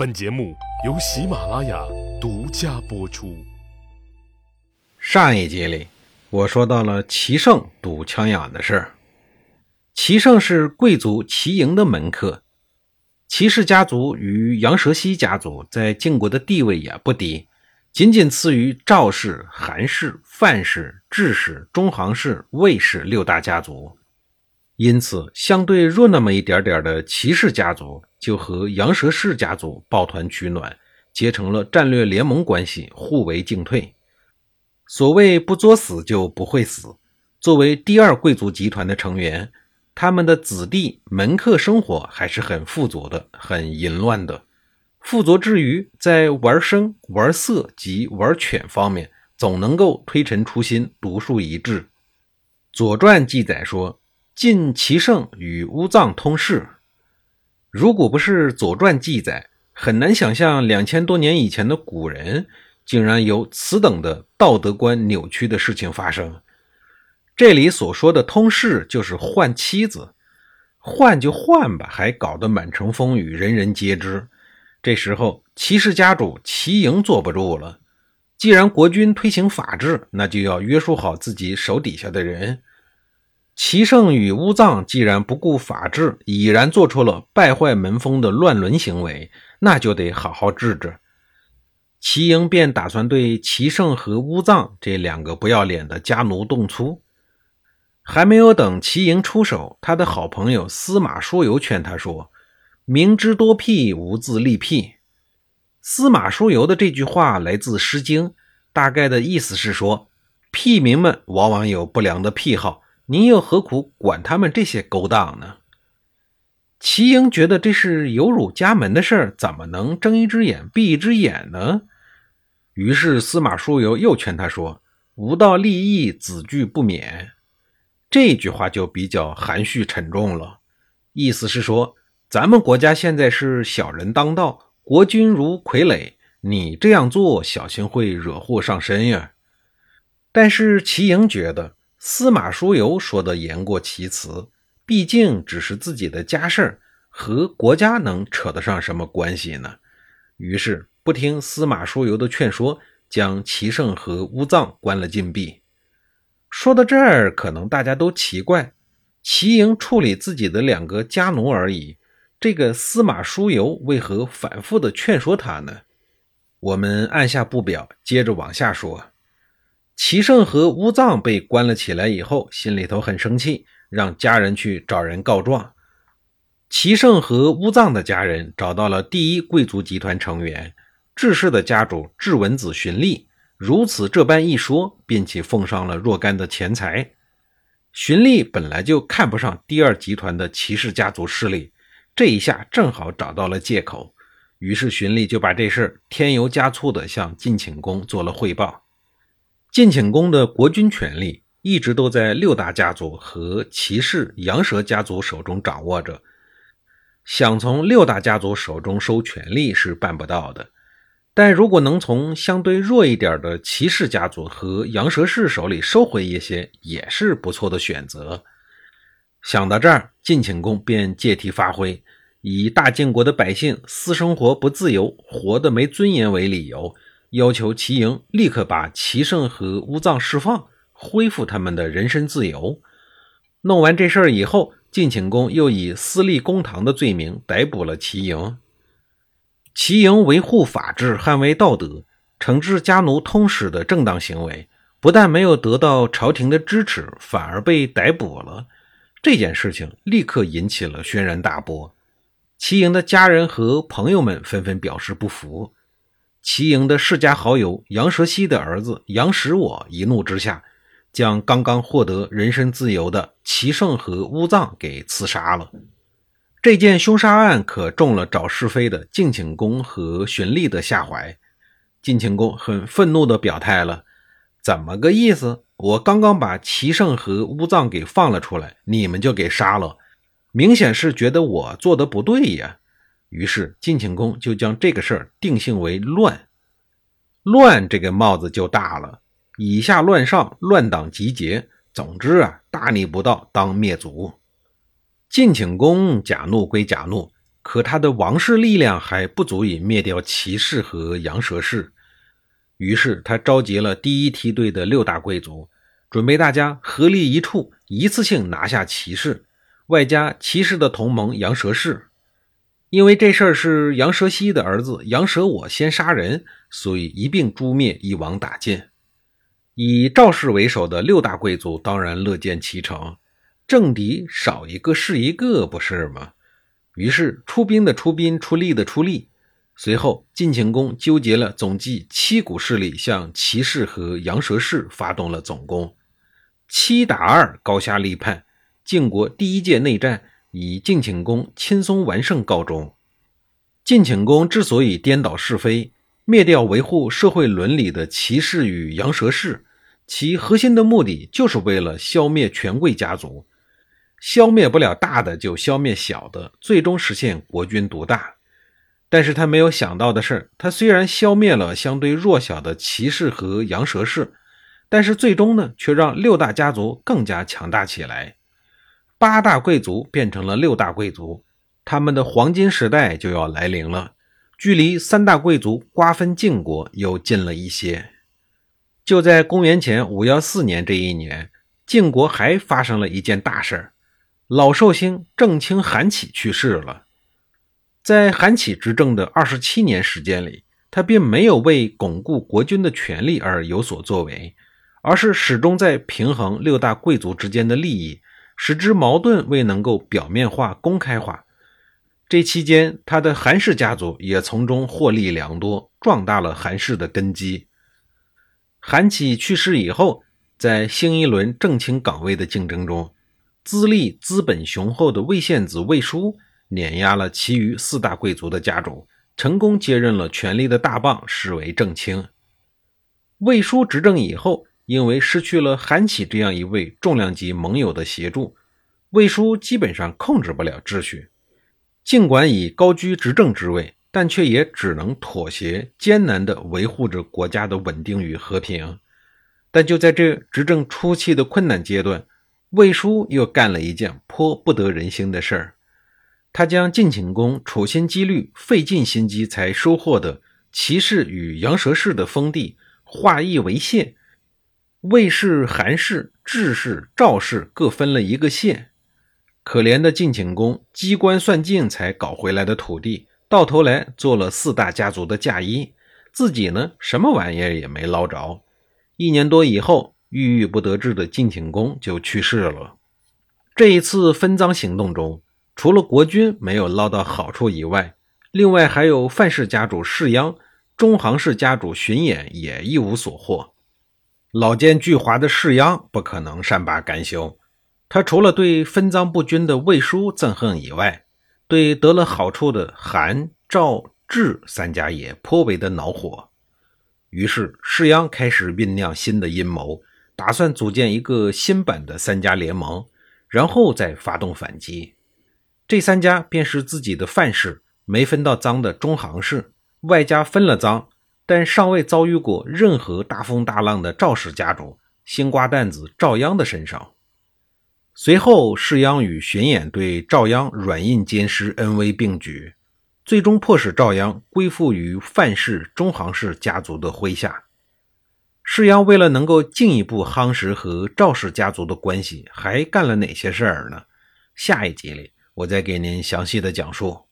本节目由喜马拉雅独家播出。上一集里，我说到了齐胜赌枪养的事儿。齐胜是贵族齐营的门客，齐氏家族与杨蛇溪家族在晋国的地位也不低，仅仅次于赵氏、韩氏、范氏、智氏、中行氏、魏氏六大家族。因此，相对弱那么一点点的齐氏家族，就和杨蛇氏家族抱团取暖，结成了战略联盟关系，互为进退。所谓不作死就不会死。作为第二贵族集团的成员，他们的子弟门客生活还是很富足的，很淫乱的。富足之余，在玩生、玩色及玩犬方面，总能够推陈出新，独树一帜。《左传》记载说。晋齐胜与乌藏通事，如果不是《左传》记载，很难想象两千多年以前的古人竟然有此等的道德观扭曲的事情发生。这里所说的通事，就是换妻子，换就换吧，还搞得满城风雨，人人皆知。这时候，齐氏家主齐营坐不住了，既然国君推行法治，那就要约束好自己手底下的人。齐胜与乌藏既然不顾法治，已然做出了败坏门风的乱伦行为，那就得好好治治。齐营便打算对齐胜和乌藏这两个不要脸的家奴动粗。还没有等齐营出手，他的好朋友司马叔游劝他说：“明知多辟，无自立辟。”司马叔游的这句话来自《诗经》，大概的意思是说，屁民们往往有不良的癖好。您又何苦管他们这些勾当呢？齐英觉得这是有辱家门的事儿，怎么能睁一只眼闭一只眼呢？于是司马叔游又劝他说：“吾道利益，子惧不免。”这句话就比较含蓄沉重了，意思是说，咱们国家现在是小人当道，国君如傀儡，你这样做，小心会惹祸上身呀。但是齐英觉得。司马叔游说的言过其词，毕竟只是自己的家事儿，和国家能扯得上什么关系呢？于是不听司马叔游的劝说，将齐胜和乌藏关了禁闭。说到这儿，可能大家都奇怪：齐营处理自己的两个家奴而已，这个司马叔游为何反复的劝说他呢？我们按下不表，接着往下说。齐胜和乌藏被关了起来以后，心里头很生气，让家人去找人告状。齐胜和乌藏的家人找到了第一贵族集团成员智氏的家主智文子荀利，如此这般一说，并且奉上了若干的钱财。荀立本来就看不上第二集团的齐氏家族势力，这一下正好找到了借口，于是荀立就把这事添油加醋地向晋顷公做了汇报。晋顷公的国君权力一直都在六大家族和齐氏、杨蛇家族手中掌握着，想从六大家族手中收权力是办不到的。但如果能从相对弱一点的齐氏家族和杨蛇氏手里收回一些，也是不错的选择。想到这儿，晋顷公便借题发挥，以大晋国的百姓私生活不自由、活得没尊严为理由。要求齐营立刻把齐胜和乌藏释放，恢复他们的人身自由。弄完这事儿以后，晋顷公又以私立公堂的罪名逮捕了齐营。齐营维护法治、捍卫道德、惩治家奴通使的正当行为，不但没有得到朝廷的支持，反而被逮捕了。这件事情立刻引起了轩然大波。齐营的家人和朋友们纷纷表示不服。齐营的世家好友杨蛇溪的儿子杨使我一怒之下，将刚刚获得人身自由的齐盛和乌藏给刺杀了。这件凶杀案可中了找是非的晋顷公和荀立的下怀。晋顷公很愤怒地表态了：“怎么个意思？我刚刚把齐盛和乌藏给放了出来，你们就给杀了？明显是觉得我做的不对呀！”于是晋顷公就将这个事儿定性为乱，乱这个帽子就大了，以下乱上，乱党集结，总之啊，大逆不道，当灭族。晋顷公假怒归假怒，可他的王室力量还不足以灭掉齐氏和羊蛇氏。于是他召集了第一梯队的六大贵族，准备大家合力一处，一次性拿下齐氏，外加齐氏的同盟羊蛇氏。因为这事儿是杨蛇西的儿子杨蛇我先杀人，所以一并诛灭，一网打尽。以赵氏为首的六大贵族当然乐见其成，政敌少一个是一个，不是吗？于是出兵的出兵，出力的出力。随后晋顷公纠结了总计七股势力，向齐氏和杨蛇氏发动了总攻，七打二，高下立判。晋国第一届内战。以晋顷公轻松完胜告终。晋顷公之所以颠倒是非，灭掉维护社会伦理的骑士与羊蛇氏，其核心的目的就是为了消灭权贵家族。消灭不了大的，就消灭小的，最终实现国君独大。但是他没有想到的是，他虽然消灭了相对弱小的骑士和羊蛇氏，但是最终呢，却让六大家族更加强大起来。八大贵族变成了六大贵族，他们的黄金时代就要来临了，距离三大贵族瓜分晋国又近了一些。就在公元前五幺四年这一年，晋国还发生了一件大事儿：老寿星郑卿韩起去世了。在韩起执政的二十七年时间里，他并没有为巩固国君的权力而有所作为，而是始终在平衡六大贵族之间的利益。使之矛盾未能够表面化、公开化。这期间，他的韩氏家族也从中获利良多，壮大了韩氏的根基。韩起去世以后，在新一轮正卿岗位的竞争中，资历资本雄厚的魏献子魏叔碾压了其余四大贵族的家主，成功接任了权力的大棒，视为正卿。魏叔执政以后。因为失去了韩起这样一位重量级盟友的协助，魏书基本上控制不了秩序。尽管已高居执政之位，但却也只能妥协，艰难地维护着国家的稳定与和平。但就在这执政初期的困难阶段，魏书又干了一件颇不得人心的事儿。他将晋顷公处心积虑、费尽心机才收获的骑士与羊蛇氏的封地化邑为县。魏氏、韩氏、智氏、赵氏各分了一个县，可怜的晋顷公机关算尽才搞回来的土地，到头来做了四大家族的嫁衣，自己呢什么玩意儿也没捞着。一年多以后，郁郁不得志的晋顷公就去世了。这一次分赃行动中，除了国君没有捞到好处以外，另外还有范氏家主士鞅、中行氏家主荀偃也一无所获。老奸巨猾的士鞅不可能善罢甘休，他除了对分赃不均的魏书憎恨以外，对得了好处的韩、赵、智三家也颇为的恼火。于是，士鞅开始酝酿新的阴谋，打算组建一个新版的三家联盟，然后再发动反击。这三家便是自己的范氏没分到赃的中行氏，外加分了赃。但尚未遭遇过任何大风大浪的赵氏家族，新瓜蛋子赵鞅的身上。随后，士鞅与荀偃对赵鞅软硬兼施，恩威并举，最终迫使赵鞅归附于范氏、中行氏家族的麾下。士鞅为了能够进一步夯实和赵氏家族的关系，还干了哪些事儿呢？下一集里，我再给您详细的讲述。